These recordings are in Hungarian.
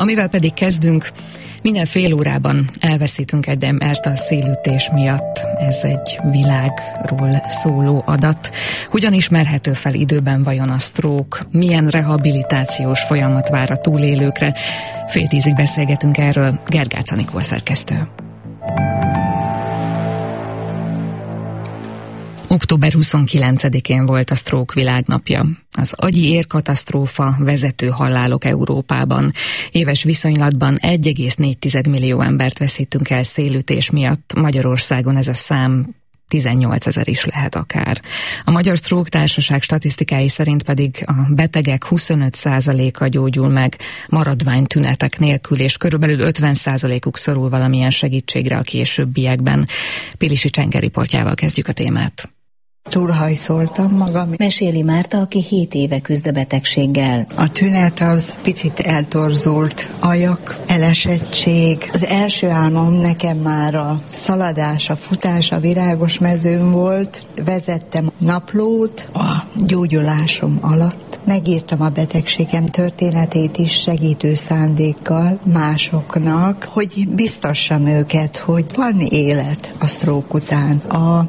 Amivel pedig kezdünk, minden fél órában elveszítünk egy embert a szélütés miatt. Ez egy világról szóló adat. Hogyan ismerhető fel időben vajon a stroke? Milyen rehabilitációs folyamat vár a túlélőkre? Fél tízig beszélgetünk erről. Gergác Anikó szerkesztő. Október 29-én volt a stroke világnapja. Az agyi érkatasztrófa vezető halálok Európában. Éves viszonylatban 1,4 millió embert veszítünk el szélütés miatt. Magyarországon ez a szám 18 ezer is lehet akár. A Magyar Stroke Társaság statisztikái szerint pedig a betegek 25%-a gyógyul meg maradvány tünetek nélkül, és körülbelül 50%-uk szorul valamilyen segítségre a későbbiekben. Pilisi Csenger riportjával kezdjük a témát. Túlhajszoltam magam. Meséli Márta, aki 7 éve küzd a betegséggel. A tünet az picit eltorzult, ajak, elesettség. Az első álmom nekem már a szaladás, a futás a virágos mezőn volt. Vezettem naplót a gyógyulásom alatt. Megírtam a betegségem történetét is segítő szándékkal másoknak, hogy biztassam őket, hogy van élet a sztrók után. A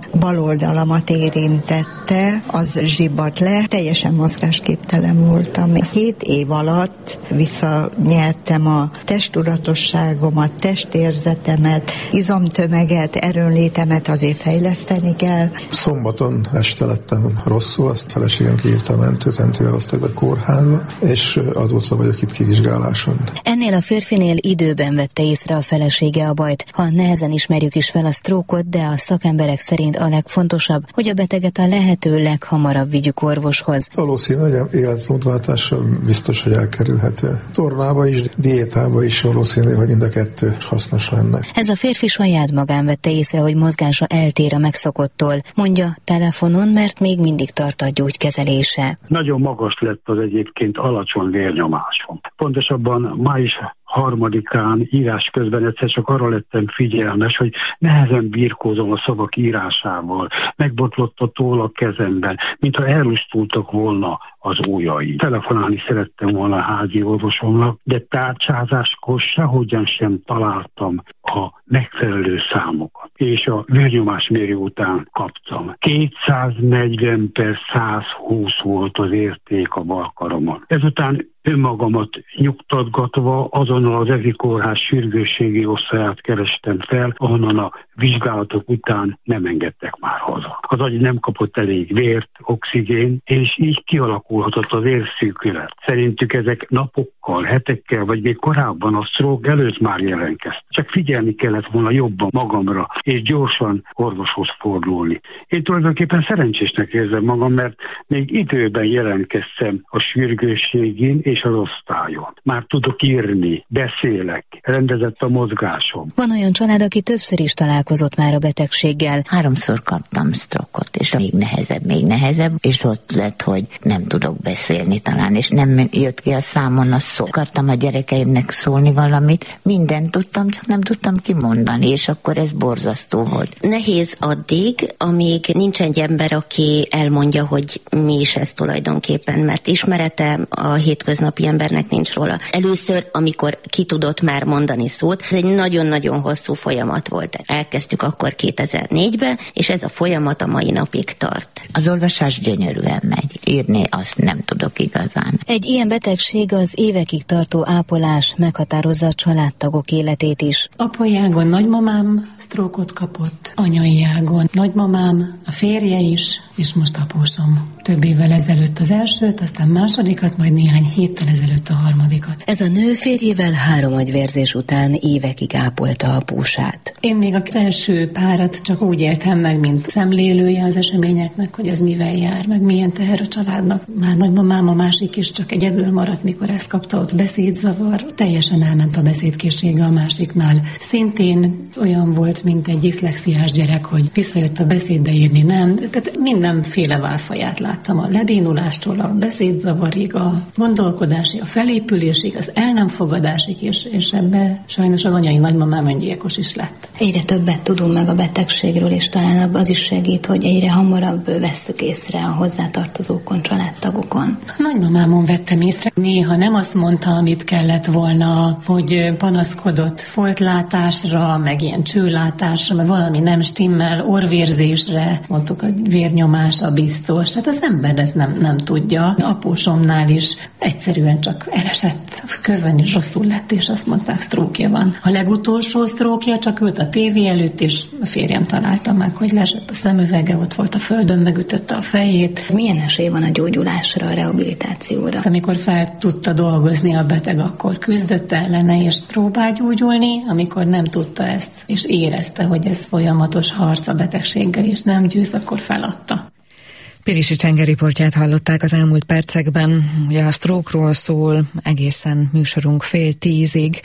that érintette, az zsibbat le, teljesen mozgásképtelen voltam. Hét év alatt visszanyertem a testudatosságomat, testérzetemet, izomtömeget, erőnlétemet azért fejleszteni kell. Szombaton este lettem rosszul, azt feleségem kiírta a mentőt, mentővel hoztak be kórházba, és azóta vagyok itt kivizsgáláson. Ennél a férfinél időben vette észre a felesége a bajt. Ha nehezen ismerjük is fel a sztrókot, de a szakemberek szerint a legfontosabb, hogy a beteget a lehető leghamarabb vigyük orvoshoz. Valószínű, hogy életmódváltással biztos, hogy elkerülhető. Tornába is, diétába is valószínű, hogy mind a kettő hasznos lenne. Ez a férfi saját magán vette észre, hogy mozgása eltér a megszokottól, mondja telefonon, mert még mindig tart a gyógykezelése. Nagyon magas lett az egyébként alacsony vérnyomásom. Pontosabban ma is harmadikán írás közben egyszer csak arra lettem figyelmes, hogy nehezen birkózom a szavak írásával. Megbotlott a toll a kezemben, mintha elustultak volna az ujjai. Telefonálni szerettem volna a házi orvosomnak, de tárcsázáskor sehogyan sem találtam a megfelelő számokat. És a vérnyomásmérő után kaptam. 240 per 120 volt az érték a balkaromon. Ezután önmagamat nyugtatgatva azonnal az Evi Kórház sürgősségi osztályát kerestem fel, ahonnan a vizsgálatok után nem engedtek már haza. Az agy nem kapott elég vért, oxigén, és így kialakulhatott az érszűkület. Szerintük ezek napokkal, hetekkel, vagy még korábban a stroke előtt már jelentkeztek. Csak figyelni kellett volna jobban magamra, és gyorsan orvoshoz fordulni. Én tulajdonképpen szerencsésnek érzem magam, mert még időben jelentkeztem a sürgősségén és az osztályon. Már tudok írni, beszélek, rendezett a mozgásom. Van olyan család, aki többször is találkozott már a betegséggel. Háromszor kaptam sztrokot, és még nehezebb, még nehezebb, és ott lett, hogy nem tudok beszélni talán, és nem jött ki a számon a szó. Akartam a gyerekeimnek szólni valamit, mindent tudtam, csak nem tudtam kimondani, és akkor ez borzasztó volt. Nehéz addig, amíg nincs egy ember, aki elmondja, hogy mi is ez tulajdonképpen, mert ismerete a hétköznapi embernek nincs róla. Először, amikor ki tudott már mondani szót, ez egy nagyon-nagyon hosszú folyamat volt. Elkezdtük akkor 2004-ben, és ez a folyamat a mai napig tart. Az olvasás gyönyörűen megy. Írni azt nem tudok igazán. Egy ilyen betegség az évekig tartó ápolás meghatározza a családtagok életét is. Apai ágon nagymamám sztrókot kapott, anyai ágon nagymamám, a férje is, és most apósom. Több évvel ezelőtt az elsőt, aztán másodikat, majd néhány héttel ezelőtt a harmadikat. Ez a nő férjével három agyvérzés után évekig ápolta apósát. Én még az első párat csak úgy éltem meg, mint szemlélője az eseményeknek, hogy ez mivel jár, meg milyen teher a családnak. Már nagymamám a másik is csak egyedül maradt, mikor ezt kapta, ott beszédzavar. Teljesen elment a beszédkészsége a másiknál. Szintén olyan volt, mint egy diszlexiás gyerek, hogy visszajött a beszéd, de írni nem. Tehát mindenféle válfaját láttam a lebénulástól, a beszédzavarig, a gondolkodási, a felépülésig, az el nem fogadásig, és, és ebbe sajnos az anyai nagymamám öngyilkos is lett. Egyre többet tudunk meg a betegségről, és talán az is segít, hogy egyre hamarabb vesszük észre a hozzátartozókon, családtagokon? Nagymamámon vettem észre. Néha nem azt mondta, amit kellett volna, hogy panaszkodott foltlátásra, meg ilyen csőlátásra, mert valami nem stimmel, orvérzésre, mondtuk, hogy vérnyomás a biztos. Tehát az ember ez nem, nem tudja. Apósomnál is egyszerűen csak elesett kövön, és rosszul lett, és azt mondták, sztrókja van. A legutolsó sztrókja csak ült a tévé előtt, és a férjem találta meg, hogy lesett a szemüvege, ott volt a földön, megütötte a fejét. Milyen esély van a gyógyulásra, a rehabilitációra? Amikor fel tudta dolgozni a beteg, akkor küzdött ellene, és próbált gyógyulni, amikor nem tudta ezt, és érezte, hogy ez folyamatos harc a betegséggel, és nem győz, akkor feladta. Pirisi Csenge riportját hallották az elmúlt percekben. Ugye a stroke szól egészen műsorunk fél tízig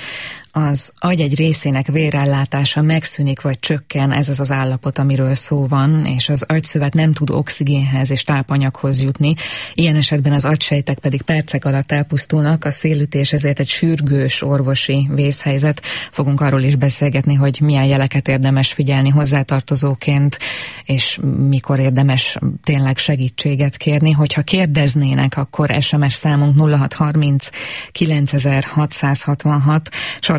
az agy egy részének vérellátása megszűnik vagy csökken, ez az az állapot, amiről szó van, és az agyszövet nem tud oxigénhez és tápanyaghoz jutni. Ilyen esetben az agysejtek pedig percek alatt elpusztulnak, a szélütés ezért egy sürgős orvosi vészhelyzet. Fogunk arról is beszélgetni, hogy milyen jeleket érdemes figyelni hozzátartozóként, és mikor érdemes tényleg segítséget kérni. Hogyha kérdeznének, akkor SMS számunk 0630 9666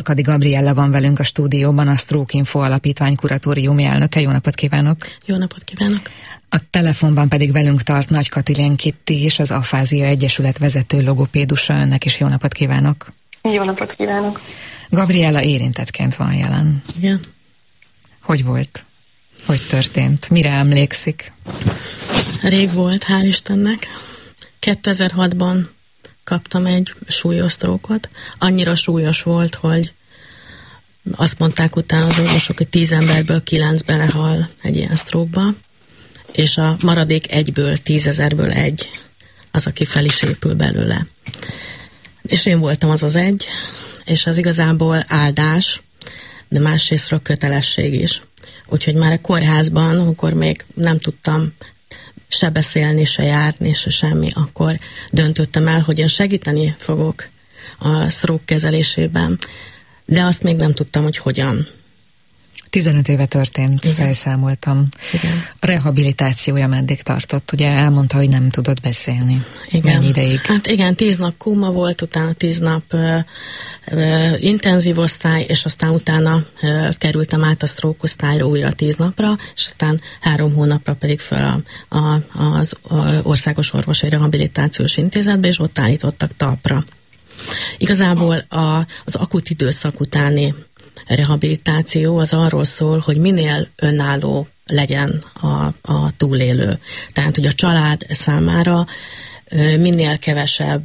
Sarkadi Gabriella van velünk a stúdióban, a Stroke Info Alapítvány kuratóriumi elnöke. Jó napot kívánok! Jó napot kívánok! A telefonban pedig velünk tart Nagy Katilén Kitti és az Afázia Egyesület vezető logopédusa. Önnek is jó napot kívánok! Jó napot kívánok! Gabriella érintettként van jelen. Igen. Hogy volt? Hogy történt? Mire emlékszik? Rég volt, hál' Istennek. 2006-ban kaptam egy súlyos sztrókot. Annyira súlyos volt, hogy azt mondták utána az orvosok, hogy tíz emberből kilenc belehal egy ilyen sztrókba, és a maradék egyből, tízezerből egy az, aki fel is épül belőle. És én voltam az az egy, és az igazából áldás, de másrésztről kötelesség is. Úgyhogy már a kórházban, amikor még nem tudtam se beszélni, se járni, se semmi, akkor döntöttem el, hogy én segíteni fogok a sztrók kezelésében, de azt még nem tudtam, hogy hogyan. 15 éve történt, Igen. felszámoltam. Igen. A rehabilitációja meddig tartott? Ugye elmondta, hogy nem tudott beszélni. Igen. Mennyi ideig? Hát igen, tíz nap kóma volt, utána tíz nap ö, ö, intenzív osztály, és aztán utána ö, kerültem át a stroke osztályra újra tíz napra, és aztán három hónapra pedig fel a, a, az a Országos Orvosi Rehabilitációs Intézetbe, és ott állítottak talpra. Igazából a, az akut időszak utáni rehabilitáció az arról szól, hogy minél önálló legyen a, a túlélő. Tehát, hogy a család számára minél kevesebb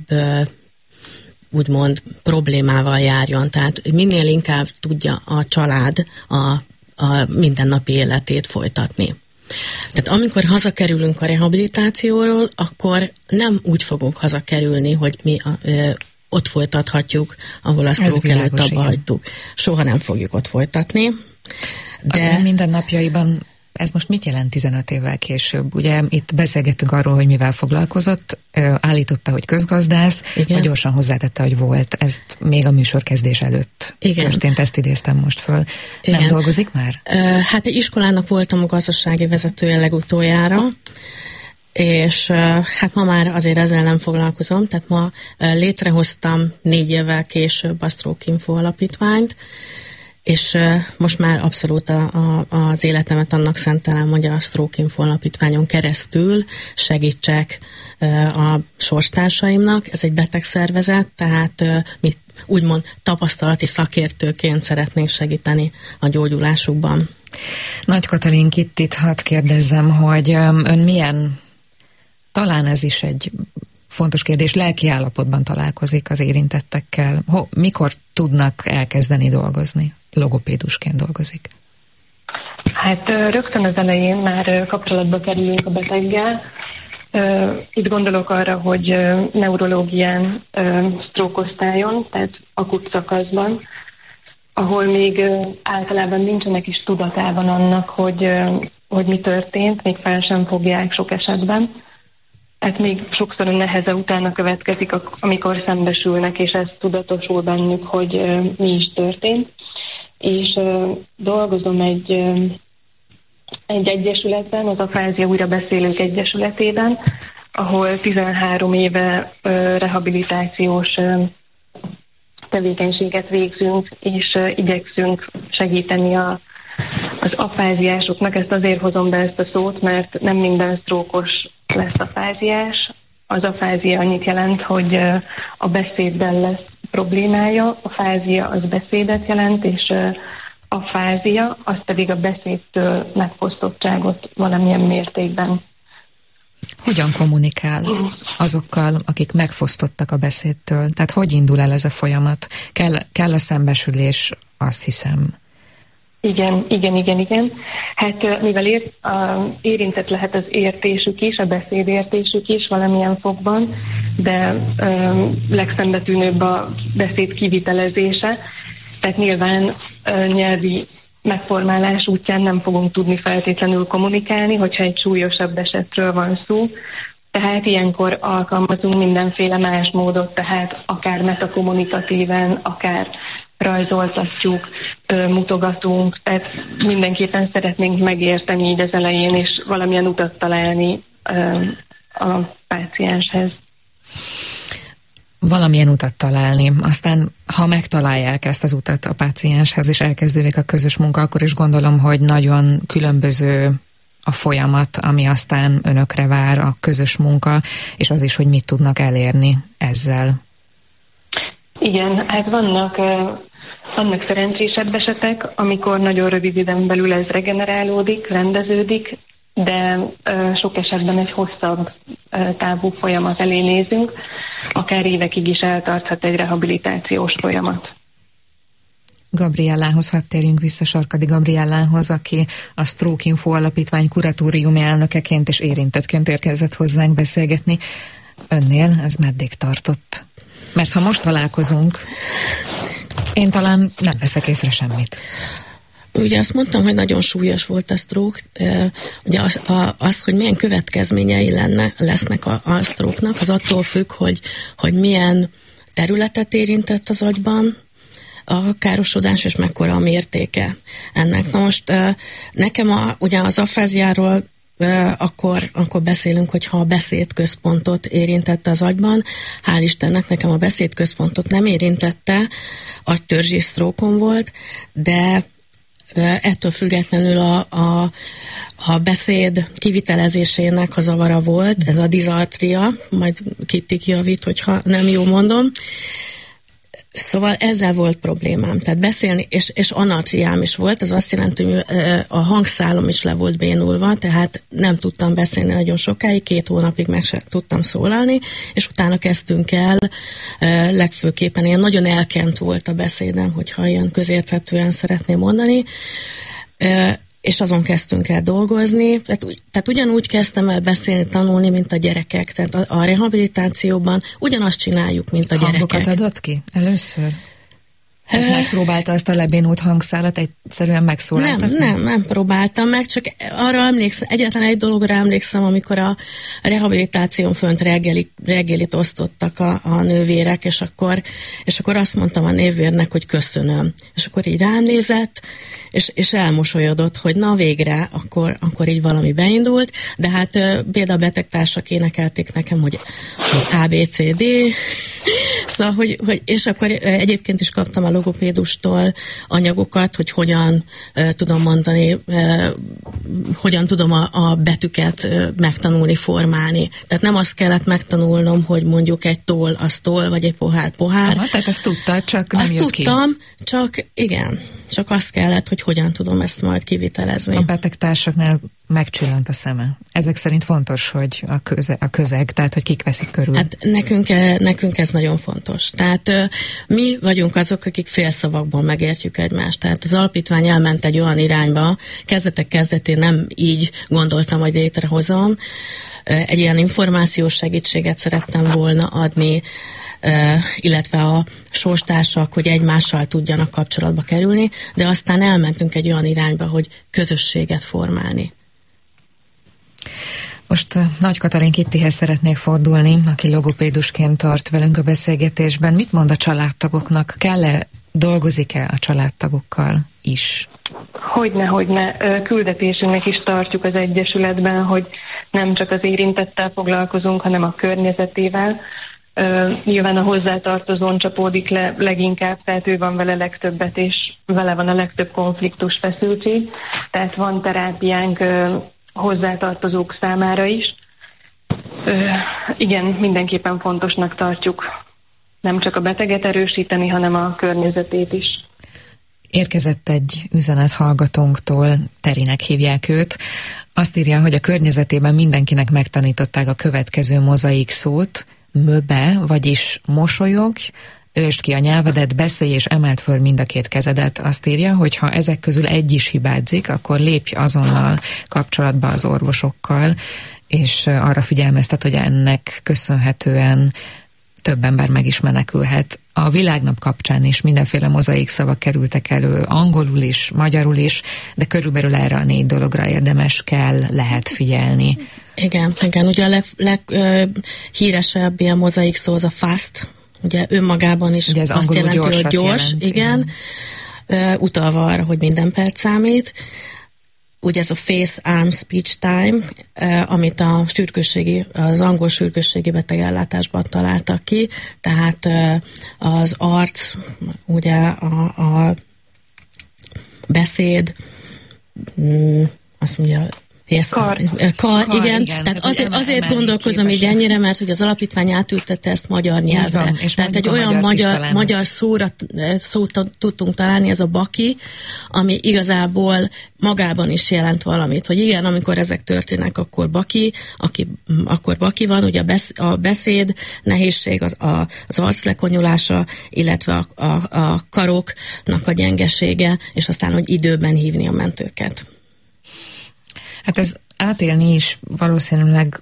úgymond problémával járjon. Tehát minél inkább tudja a család a, a mindennapi életét folytatni. Tehát amikor hazakerülünk a rehabilitációról, akkor nem úgy fogunk hazakerülni, hogy mi a, ott folytathatjuk, ahol azt stroke előtt abba hagytuk. Soha nem fogjuk ott folytatni. De... Az mindennapjaiban ez most mit jelent 15 évvel később? Ugye itt beszélgettünk arról, hogy mivel foglalkozott, állította, hogy közgazdász, Igen. gyorsan hozzátette, hogy volt. Ezt még a műsorkezdés előtt Igen. történt, ezt idéztem most föl. Igen. Nem dolgozik már? Hát egy iskolának voltam a gazdasági vezetője legutoljára, és hát ma már azért ezzel nem foglalkozom, tehát ma létrehoztam négy évvel később a Stroke Info alapítványt, és most már abszolút a, a, az életemet annak szentelem, hogy a Stroke Info alapítványon keresztül segítsek a sorstársaimnak. Ez egy betegszervezet, tehát mi úgymond tapasztalati szakértőként szeretnénk segíteni a gyógyulásukban. Nagy Katalin Kittit hadd kérdezzem, hogy ön milyen talán ez is egy fontos kérdés, lelki állapotban találkozik az érintettekkel. Ho, mikor tudnak elkezdeni dolgozni? Logopédusként dolgozik. Hát rögtön az elején már kapcsolatba kerülünk a beteggel. Itt gondolok arra, hogy neurológián, sztrókosztályon, tehát akut szakaszban, ahol még általában nincsenek is tudatában annak, hogy, hogy mi történt, még fel sem fogják sok esetben ez még sokszor a neheze utána következik, amikor szembesülnek, és ez tudatosul bennük, hogy mi is történt. És dolgozom egy, egy egyesületben, az Afázia Újra Beszélők Egyesületében, ahol 13 éve rehabilitációs tevékenységet végzünk, és igyekszünk segíteni a, az afáziásoknak. Ezt azért hozom be ezt a szót, mert nem minden sztrókos lesz afáziás. Az afázia annyit jelent, hogy a beszéddel lesz problémája, a fázia az beszédet jelent, és a fázia az pedig a beszédtől megfosztottságot valamilyen mértékben. Hogyan kommunikál azokkal, akik megfosztottak a beszédtől? Tehát hogy indul el ez a folyamat? Kell, kell a szembesülés, azt hiszem. Igen, igen, igen, igen. Hát mivel ér, érintett lehet az értésük is, a beszédértésük is valamilyen fogban, de legszembetűnőbb a beszéd kivitelezése, tehát nyilván nyelvi megformálás útján nem fogunk tudni feltétlenül kommunikálni, hogyha egy súlyosabb esetről van szó. Tehát ilyenkor alkalmazunk mindenféle más módot, tehát akár metakommunikatíven, akár rajzoltatjuk, mutogatunk, tehát mindenképpen szeretnénk megérteni így az elején, és valamilyen utat találni a pácienshez. Valamilyen utat találni. Aztán, ha megtalálják ezt az utat a pácienshez, és elkezdődik a közös munka, akkor is gondolom, hogy nagyon különböző a folyamat, ami aztán önökre vár, a közös munka, és az is, hogy mit tudnak elérni ezzel. Igen, hát vannak vannak szerencsésebb esetek, amikor nagyon rövid időn belül ez regenerálódik, rendeződik, de sok esetben egy hosszabb távú folyamat elé nézünk, akár évekig is eltarthat egy rehabilitációs folyamat. Gabriellához, hadd térjünk vissza Sarkadi Gabriellához, aki a Stroke Info Alapítvány kuratórium elnökeként és érintettként érkezett hozzánk beszélgetni. Önnél ez meddig tartott? Mert ha most találkozunk, én talán nem veszek észre semmit. Ugye azt mondtam, hogy nagyon súlyos volt a stroke. Ugye az, a, az hogy milyen következményei lenne, lesznek a, a stroke-nak, az attól függ, hogy, hogy milyen területet érintett az agyban, a károsodás, és mekkora a mértéke ennek. Na most nekem a, ugye az afáziáról akkor, akkor beszélünk, hogy ha a beszédközpontot érintette az agyban, hál' Istennek nekem a beszédközpontot nem érintette, agytörzsi sztrókom volt, de ettől függetlenül a, a, a beszéd kivitelezésének a zavara volt, ez a dizartria, majd Kitti kiavít, hogyha nem jó mondom, Szóval ezzel volt problémám, tehát beszélni, és, és anatriám is volt, ez azt jelenti, hogy a hangszálom is le volt bénulva, tehát nem tudtam beszélni nagyon sokáig, két hónapig meg se tudtam szólalni, és utána kezdtünk el, legfőképpen ilyen nagyon elkent volt a beszédem, hogyha ilyen közérthetően szeretném mondani, és azon kezdtünk el dolgozni. Tehát, tehát ugyanúgy kezdtem el beszélni, tanulni, mint a gyerekek. Tehát a, a rehabilitációban ugyanazt csináljuk, mint a Hangokat gyerekek. adott ki először? Tehát megpróbálta azt a lebénult hangszálat egyszerűen megszólaltatni? Nem, nem, nem próbáltam meg, csak arra emlékszem, egyetlen egy dologra emlékszem, amikor a rehabilitáción fönt reggeli, reggelit osztottak a, a nővérek, és akkor, és akkor azt mondtam a névvérnek, hogy köszönöm. És akkor így rám nézett, és, és elmosolyodott, hogy na végre, akkor, akkor így valami beindult, de hát például a betegtársak énekelték nekem, hogy, hogy ABCD, szóval, hogy, hogy, és akkor egyébként is kaptam a logopédustól anyagokat, hogy hogyan tudom mondani, hogyan tudom a, a betűket megtanulni, formálni. Tehát nem azt kellett megtanulnom, hogy mondjuk egy toll az toll, vagy egy pohár pohár. Aha, tehát ezt tudta, csak nem azt jött tudtam, ki. csak igen, csak azt kellett, hogy hogyan tudom ezt majd kivitelezni. A betegtársaknál megcsillant a szeme. Ezek szerint fontos, hogy a, köze, a közeg, tehát hogy kik veszik körül. Hát nekünk, nekünk ez nagyon fontos. Tehát mi vagyunk azok, akik félszavakból megértjük egymást. Tehát az alapítvány elment egy olyan irányba, kezdetek kezdetén nem így gondoltam, hogy létrehozom, egy ilyen információs segítséget szerettem volna adni, illetve a sorstársak, hogy egymással tudjanak kapcsolatba kerülni, de aztán elmentünk egy olyan irányba, hogy közösséget formálni. Most Nagy Katalin Kittihez szeretnék fordulni, aki logopédusként tart velünk a beszélgetésben. Mit mond a családtagoknak? Kell-e, dolgozik-e a családtagokkal is? Hogyne, hogyne. Küldetésünknek is tartjuk az Egyesületben, hogy nem csak az érintettel foglalkozunk, hanem a környezetével. Nyilván a hozzátartozón csapódik le leginkább, tehát ő van vele legtöbbet, és vele van a legtöbb konfliktus feszültség. Tehát van terápiánk hozzátartozók számára is. Igen, mindenképpen fontosnak tartjuk nem csak a beteget erősíteni, hanem a környezetét is. Érkezett egy üzenet hallgatónktól, Terinek hívják őt. Azt írja, hogy a környezetében mindenkinek megtanították a következő mozaik szót, möbe, vagyis mosolyog, őst ki a nyelvedet, beszélj és emelt föl mind a két kezedet. Azt írja, hogy ha ezek közül egy is hibázik, akkor lépj azonnal kapcsolatba az orvosokkal, és arra figyelmeztet, hogy ennek köszönhetően több ember meg is menekülhet. A világnap kapcsán is mindenféle mozaik szavak kerültek elő, angolul is, magyarul is, de körülbelül erre a négy dologra érdemes kell, lehet figyelni. Igen, igen, ugye a leghíresebb leg, ilyen mozaik szó az a fast, ugye önmagában is ugye ez azt jelenti, hogy gyors, jelent, igen. igen. utalva arra, hogy minden perc számít ugye ez a face arm speech time, amit a sürgősségi, az angol sürgősségi betegellátásban találtak ki, tehát az arc, ugye a, a beszéd, mm, azt mondja, Yes, kar. kar. Kar, igen. igen. Tehát azért, azért gondolkozom így ennyire, mert hogy az alapítvány átültette ezt magyar nyelvre. Van, és Tehát egy olyan magyar, magyar szóra, szót tudtunk találni, ez a baki, ami igazából magában is jelent valamit, hogy igen, amikor ezek történnek, akkor baki, aki, akkor baki van, ugye a beszéd nehézség, az, a, az arclekonyulása, illetve a, a, a karoknak a gyengesége, és aztán, hogy időben hívni a mentőket. Hát ez átélni is valószínűleg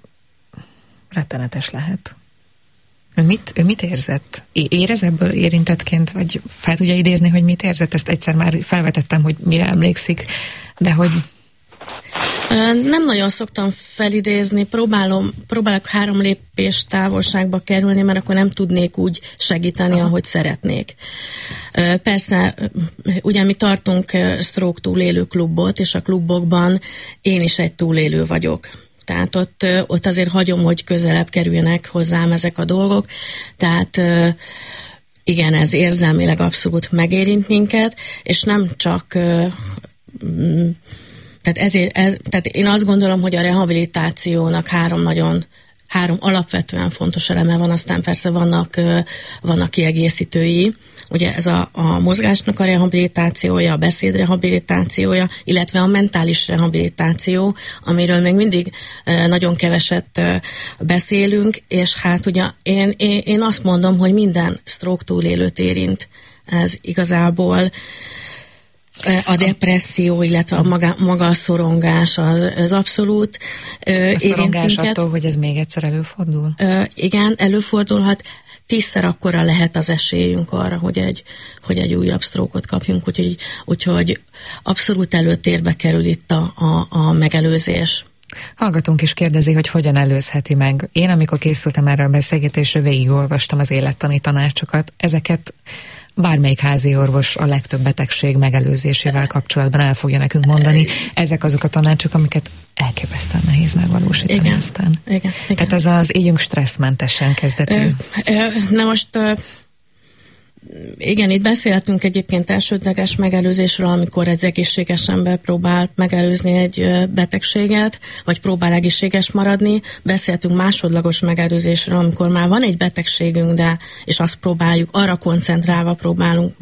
rettenetes lehet. Ő mit, ő mit érzett? Érez ebből érintettként, vagy fel tudja idézni, hogy mit érzett? Ezt egyszer már felvetettem, hogy mire emlékszik, de hogy nem nagyon szoktam felidézni, próbálom, próbálok három lépés távolságba kerülni, mert akkor nem tudnék úgy segíteni, Aha. ahogy szeretnék. Persze, ugye mi tartunk stroke túlélő klubot, és a klubokban én is egy túlélő vagyok. Tehát ott, ott azért hagyom, hogy közelebb kerüljenek hozzám ezek a dolgok. Tehát igen, ez érzelmileg abszolút megérint minket, és nem csak tehát, ezért, ez, tehát én azt gondolom, hogy a rehabilitációnak három nagyon három alapvetően fontos eleme van, aztán persze vannak, vannak kiegészítői. Ugye ez a, a mozgásnak a rehabilitációja, a beszéd rehabilitációja, illetve a mentális rehabilitáció, amiről még mindig nagyon keveset beszélünk, és hát ugye én, én, én azt mondom, hogy minden stroke túlélőt érint ez igazából a depresszió, illetve a maga, maga a szorongás az, az abszolút A szorongás attól, hogy ez még egyszer előfordul? Igen, előfordulhat. Tízszer akkora lehet az esélyünk arra, hogy egy, hogy egy újabb sztrókot kapjunk, úgyhogy, úgyhogy abszolút előtérbe kerül itt a, a, a megelőzés. Hallgatunk is kérdezi, hogy hogyan előzheti meg. Én, amikor készültem erre a beszélgetésre, végigolvastam az élettani tanácsokat. Ezeket bármelyik házi orvos a legtöbb betegség megelőzésével kapcsolatban el fogja nekünk mondani. Ezek azok a tanácsok, amiket elképesztően nehéz megvalósítani igen, aztán. Igen, igen. Tehát ez az éljünk stresszmentesen kezdetű. Na most igen, itt beszélhetünk egyébként elsődleges megelőzésről, amikor egy egészséges ember próbál megelőzni egy betegséget, vagy próbál egészséges maradni. Beszélhetünk másodlagos megelőzésről, amikor már van egy betegségünk, de és azt próbáljuk, arra koncentrálva próbálunk,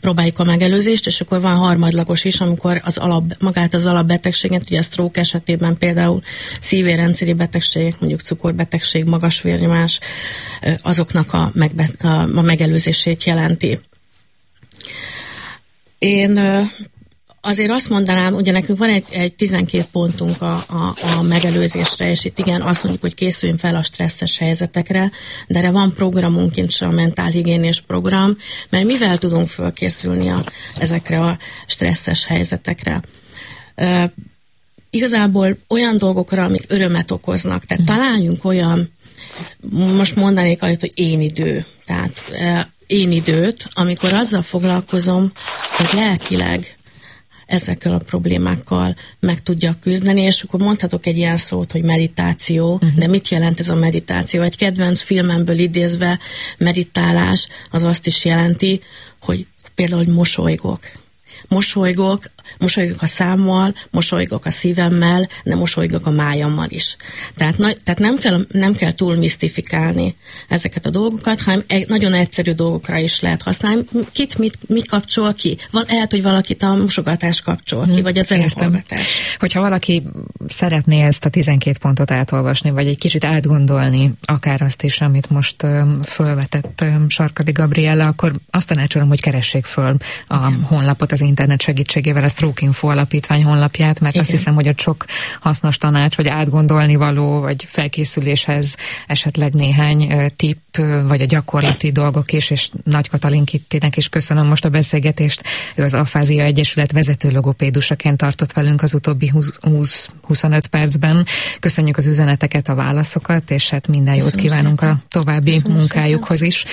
próbáljuk a megelőzést, és akkor van harmadlagos is, amikor az alap, magát az alapbetegséget, ugye a stroke esetében például szívérendszeri betegség, mondjuk cukorbetegség, magas vérnyomás, azoknak a, megbe, a, a megelőzés megszűnését jelenti. Én azért azt mondanám, ugye nekünk van egy, egy 12 pontunk a, a, a megelőzésre, és itt igen, azt mondjuk, hogy készüljünk fel a stresszes helyzetekre, de erre van programunk is, a mentálhigiénés program, mert mivel tudunk fölkészülni a, ezekre a stresszes helyzetekre. Uh, igazából olyan dolgokra, amik örömet okoznak, tehát találjunk olyan, most mondanék hogy én idő, tehát én időt, amikor azzal foglalkozom, hogy lelkileg ezekkel a problémákkal meg tudja küzdeni, és akkor mondhatok egy ilyen szót, hogy meditáció, uh-huh. de mit jelent ez a meditáció? Egy kedvenc filmemből idézve meditálás az azt is jelenti, hogy például, hogy mosolygok mosolygok, mosolygok a számmal, mosolygok a szívemmel, de mosolygok a májammal is. Tehát, na, tehát nem, kell, nem kell túl misztifikálni ezeket a dolgokat, hanem egy, nagyon egyszerű dolgokra is lehet használni. Kit mit, mit kapcsol ki? Van, lehet, hogy valakit a mosogatás kapcsol ki, hmm, vagy a zenehallgatás. Hogyha valaki szeretné ezt a 12 pontot átolvasni, vagy egy kicsit átgondolni, akár azt is, amit most fölvetett Sarkadi Gabriella, akkor azt tanácsolom, hogy keressék föl a Igen. honlapot az internet segítségével, a Stroke Info alapítvány honlapját, mert Igen. azt hiszem, hogy ott sok hasznos tanács, vagy átgondolni való, vagy felkészüléshez esetleg néhány tipp, vagy a gyakorlati dolgok is, és Nagy Katalin Kittinek is köszönöm most a beszélgetést. Ő az Afázia Egyesület vezető logopédusaként tartott velünk az utóbbi 20-25 percben. Köszönjük az üzeneteket, a válaszokat, és hát minden jót Köszönöm kívánunk szépen. a további Köszönöm munkájukhoz szépen. is.